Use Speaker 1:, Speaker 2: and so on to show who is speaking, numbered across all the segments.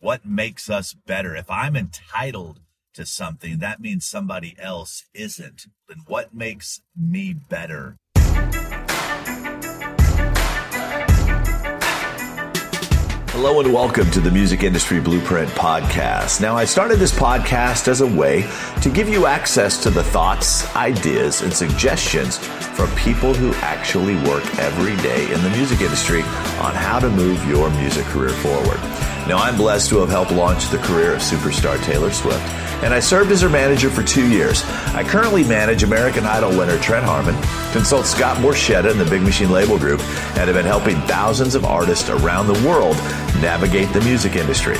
Speaker 1: What makes us better? If I'm entitled to something, that means somebody else isn't. Then what makes me better? Hello and welcome to the Music Industry Blueprint Podcast. Now, I started this podcast as a way to give you access to the thoughts, ideas, and suggestions from people who actually work every day in the music industry on how to move your music career forward. Now, I'm blessed to have helped launch the career of superstar Taylor Swift, and I served as her manager for two years. I currently manage American Idol winner Trent Harmon, consult Scott Borchetta and the Big Machine Label Group, and have been helping thousands of artists around the world navigate the music industry.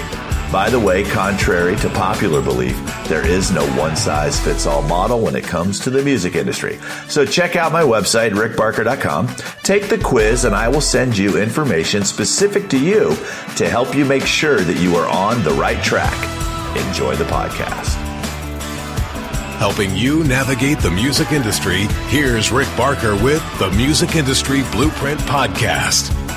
Speaker 1: By the way, contrary to popular belief, there is no one size fits all model when it comes to the music industry. So check out my website, rickbarker.com, take the quiz, and I will send you information specific to you to help you make sure that you are on the right track. Enjoy the podcast.
Speaker 2: Helping you navigate the music industry, here's Rick Barker with the Music Industry Blueprint Podcast.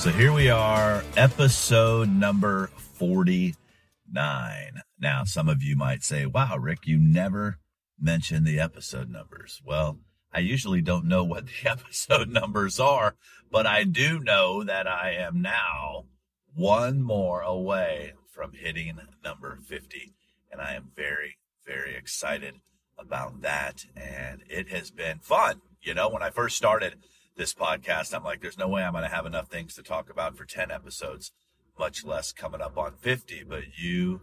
Speaker 1: So here we are, episode number 49. Now, some of you might say, wow, Rick, you never mention the episode numbers. Well, I usually don't know what the episode numbers are, but I do know that I am now one more away from hitting number 50. And I am very, very excited about that. And it has been fun. You know, when I first started, this podcast, I'm like, there's no way I'm going to have enough things to talk about for 10 episodes, much less coming up on 50. But you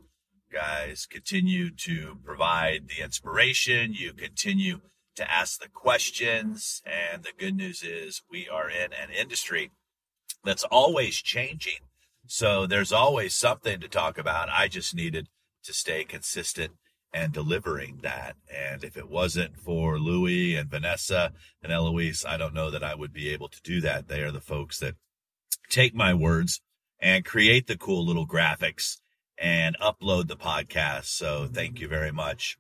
Speaker 1: guys continue to provide the inspiration. You continue to ask the questions. And the good news is we are in an industry that's always changing. So there's always something to talk about. I just needed to stay consistent and delivering that. And if it wasn't for Louie and Vanessa and Eloise, I don't know that I would be able to do that. They are the folks that take my words and create the cool little graphics and upload the podcast. So thank you very much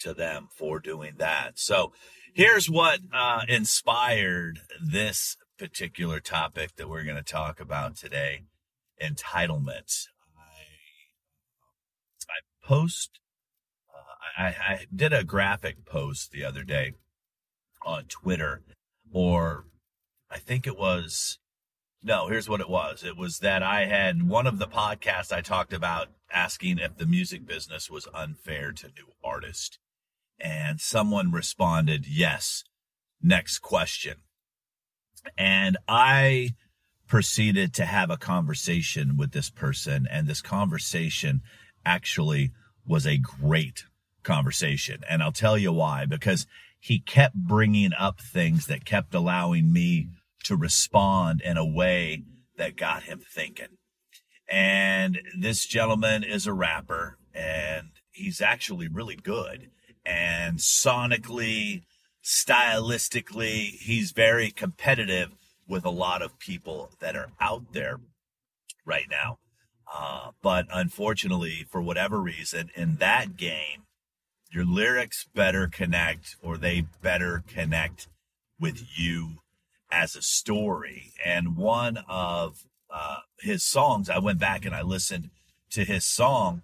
Speaker 1: to them for doing that. So here's what uh, inspired this particular topic that we're going to talk about today entitlement. I, I post I, I did a graphic post the other day on Twitter, or I think it was, no, here's what it was. It was that I had one of the podcasts I talked about asking if the music business was unfair to new artists. And someone responded, yes. Next question. And I proceeded to have a conversation with this person. And this conversation actually was a great conversation. And I'll tell you why, because he kept bringing up things that kept allowing me to respond in a way that got him thinking. And this gentleman is a rapper and he's actually really good. And sonically, stylistically, he's very competitive with a lot of people that are out there right now. Uh, but unfortunately, for whatever reason, in that game, your lyrics better connect or they better connect with you as a story. And one of uh, his songs, I went back and I listened to his song.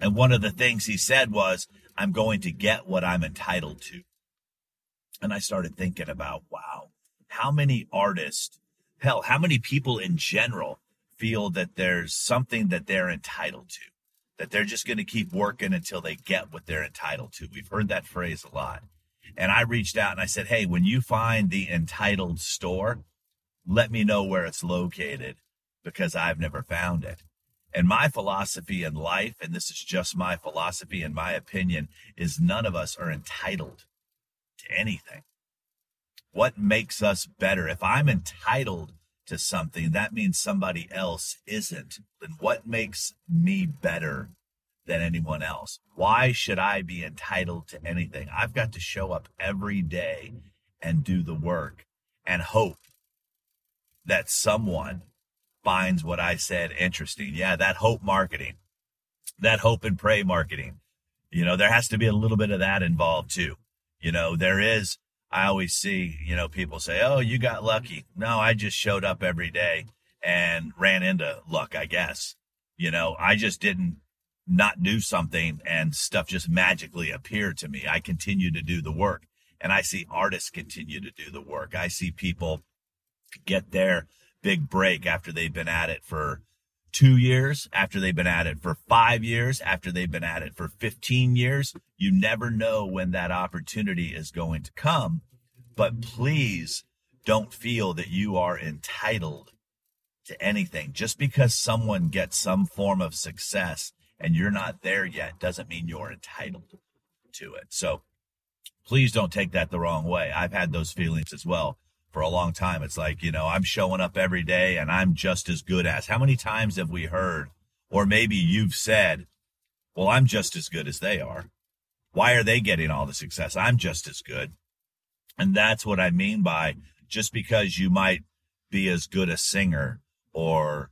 Speaker 1: And one of the things he said was, I'm going to get what I'm entitled to. And I started thinking about, wow, how many artists, hell, how many people in general feel that there's something that they're entitled to? That they're just going to keep working until they get what they're entitled to. We've heard that phrase a lot. And I reached out and I said, Hey, when you find the entitled store, let me know where it's located because I've never found it. And my philosophy in life, and this is just my philosophy and my opinion, is none of us are entitled to anything. What makes us better? If I'm entitled to something, that means somebody else isn't. Then what makes me better than anyone else? Why should I be entitled to anything? I've got to show up every day and do the work and hope that someone finds what I said interesting. Yeah, that hope marketing, that hope and pray marketing. You know, there has to be a little bit of that involved too. You know, there is I always see, you know, people say, "Oh, you got lucky." No, I just showed up every day and ran into luck, I guess. You know, I just didn't not do something and stuff just magically appeared to me. I continue to do the work and I see artists continue to do the work. I see people get their big break after they've been at it for two years, after they've been at it for five years, after they've been at it for 15 years. You never know when that opportunity is going to come. But please don't feel that you are entitled to anything. Just because someone gets some form of success and you're not there yet doesn't mean you're entitled to it. So please don't take that the wrong way. I've had those feelings as well for a long time. It's like, you know, I'm showing up every day and I'm just as good as. How many times have we heard, or maybe you've said, well, I'm just as good as they are. Why are they getting all the success? I'm just as good. And that's what I mean by just because you might be as good a singer or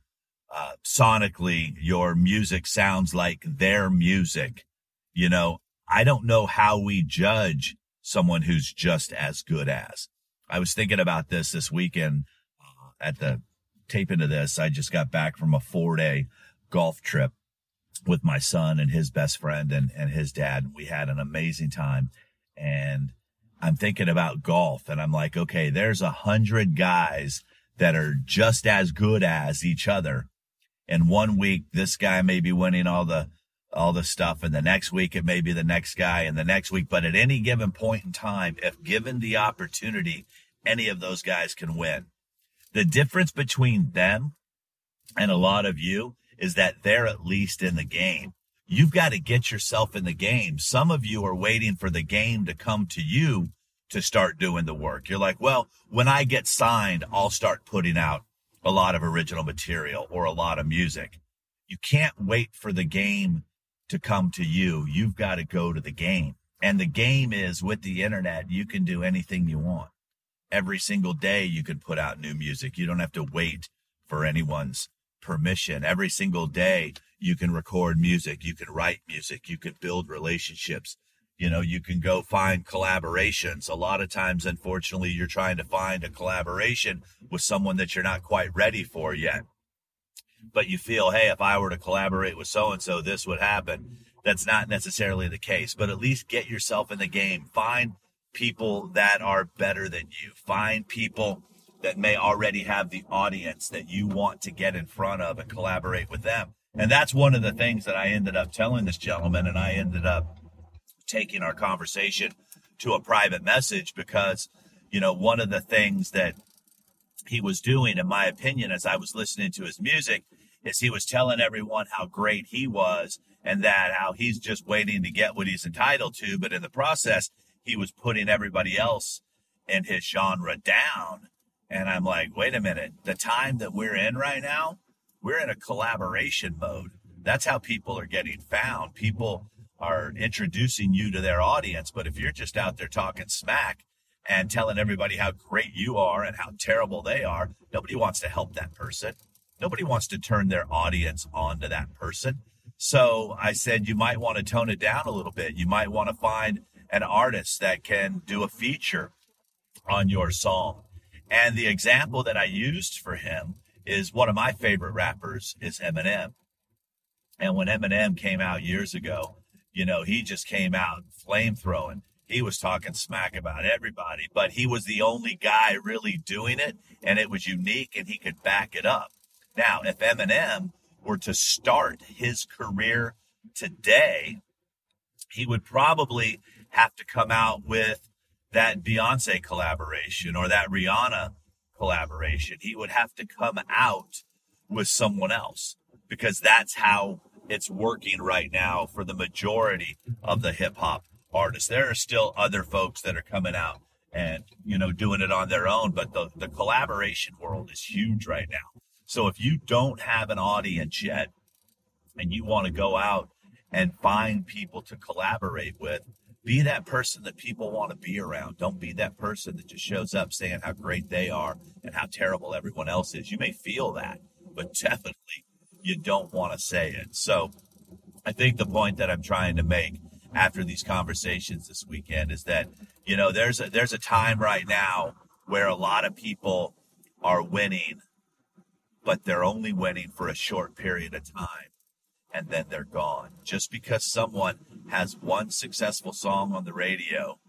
Speaker 1: uh, sonically your music sounds like their music, you know, I don't know how we judge someone who's just as good as. I was thinking about this this weekend uh, at the tape into this. I just got back from a four day golf trip with my son and his best friend and, and his dad. We had an amazing time. And I'm thinking about golf and I'm like, okay, there's a hundred guys that are just as good as each other. And one week, this guy may be winning all the all the stuff. And the next week, it may be the next guy and the next week. But at any given point in time, if given the opportunity, any of those guys can win. The difference between them and a lot of you is that they're at least in the game. You've got to get yourself in the game. Some of you are waiting for the game to come to you to start doing the work. You're like, well, when I get signed, I'll start putting out a lot of original material or a lot of music. You can't wait for the game to come to you. You've got to go to the game. And the game is with the internet, you can do anything you want. Every single day, you can put out new music. You don't have to wait for anyone's permission. Every single day, you can record music. You can write music. You can build relationships. You know, you can go find collaborations. A lot of times, unfortunately, you're trying to find a collaboration with someone that you're not quite ready for yet but you feel, hey, if I were to collaborate with so and so, this would happen. That's not necessarily the case, but at least get yourself in the game. Find people that are better than you. Find people that may already have the audience that you want to get in front of and collaborate with them. And that's one of the things that I ended up telling this gentleman, and I ended up taking our conversation to a private message because, you know, one of the things that he was doing, in my opinion, as I was listening to his music, is he was telling everyone how great he was and that how he's just waiting to get what he's entitled to. But in the process, he was putting everybody else in his genre down. And I'm like, wait a minute, the time that we're in right now, we're in a collaboration mode. That's how people are getting found. People are introducing you to their audience. But if you're just out there talking smack, and telling everybody how great you are and how terrible they are. Nobody wants to help that person. Nobody wants to turn their audience onto that person. So I said, you might want to tone it down a little bit. You might want to find an artist that can do a feature on your song. And the example that I used for him is one of my favorite rappers is Eminem. And when Eminem came out years ago, you know, he just came out flame throwing he was talking smack about everybody, but he was the only guy really doing it, and it was unique, and he could back it up. Now, if Eminem were to start his career today, he would probably have to come out with that Beyonce collaboration or that Rihanna collaboration. He would have to come out with someone else because that's how it's working right now for the majority of the hip hop artists. There are still other folks that are coming out and, you know, doing it on their own, but the, the collaboration world is huge right now. So if you don't have an audience yet and you want to go out and find people to collaborate with, be that person that people want to be around. Don't be that person that just shows up saying how great they are and how terrible everyone else is. You may feel that, but definitely you don't want to say it. So I think the point that I'm trying to make after these conversations this weekend is that you know there's a there's a time right now where a lot of people are winning but they're only winning for a short period of time and then they're gone. Just because someone has one successful song on the radio,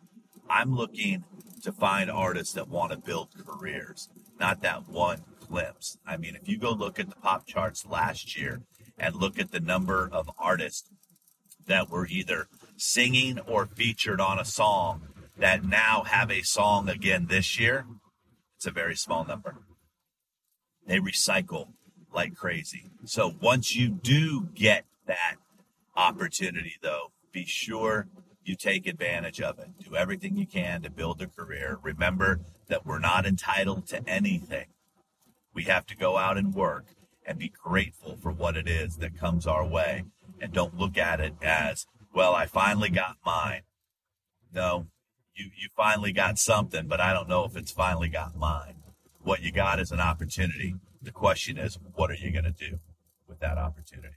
Speaker 1: I'm looking to find artists that want to build careers, not that one glimpse. I mean, if you go look at the pop charts last year and look at the number of artists that were either singing or featured on a song that now have a song again this year, it's a very small number. They recycle like crazy. So once you do get that opportunity, though, be sure you take advantage of it. Do everything you can to build a career. Remember that we're not entitled to anything. We have to go out and work and be grateful for what it is that comes our way. And don't look at it as, well, I finally got mine. No, you, you finally got something, but I don't know if it's finally got mine. What you got is an opportunity. The question is, what are you going to do with that opportunity?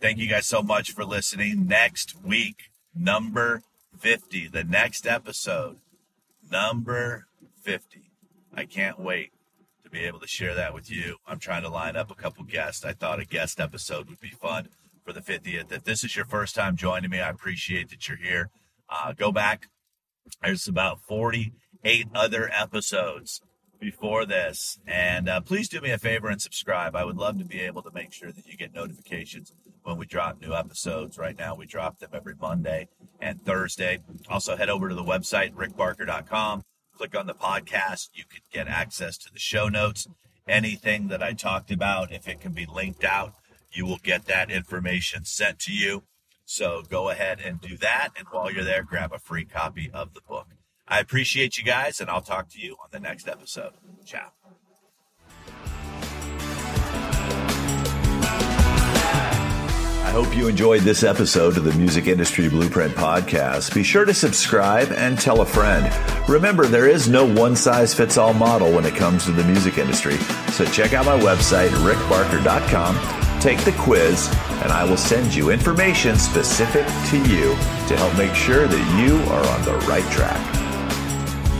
Speaker 1: Thank you guys so much for listening. Next week, number 50, the next episode, number 50. I can't wait to be able to share that with you. I'm trying to line up a couple guests. I thought a guest episode would be fun for the 50th. If this is your first time joining me, I appreciate that you're here. Uh, go back. There's about 48 other episodes before this. And uh, please do me a favor and subscribe. I would love to be able to make sure that you get notifications when we drop new episodes. Right now, we drop them every Monday and Thursday. Also, head over to the website, rickbarker.com. Click on the podcast. You can get access to the show notes. Anything that I talked about, if it can be linked out, you will get that information sent to you. So go ahead and do that. And while you're there, grab a free copy of the book. I appreciate you guys, and I'll talk to you on the next episode. Ciao. I hope you enjoyed this episode of the Music Industry Blueprint Podcast. Be sure to subscribe and tell a friend. Remember, there is no one size fits all model when it comes to the music industry. So check out my website, rickbarker.com, take the quiz, and I will send you information specific to you to help make sure that you are on the right track.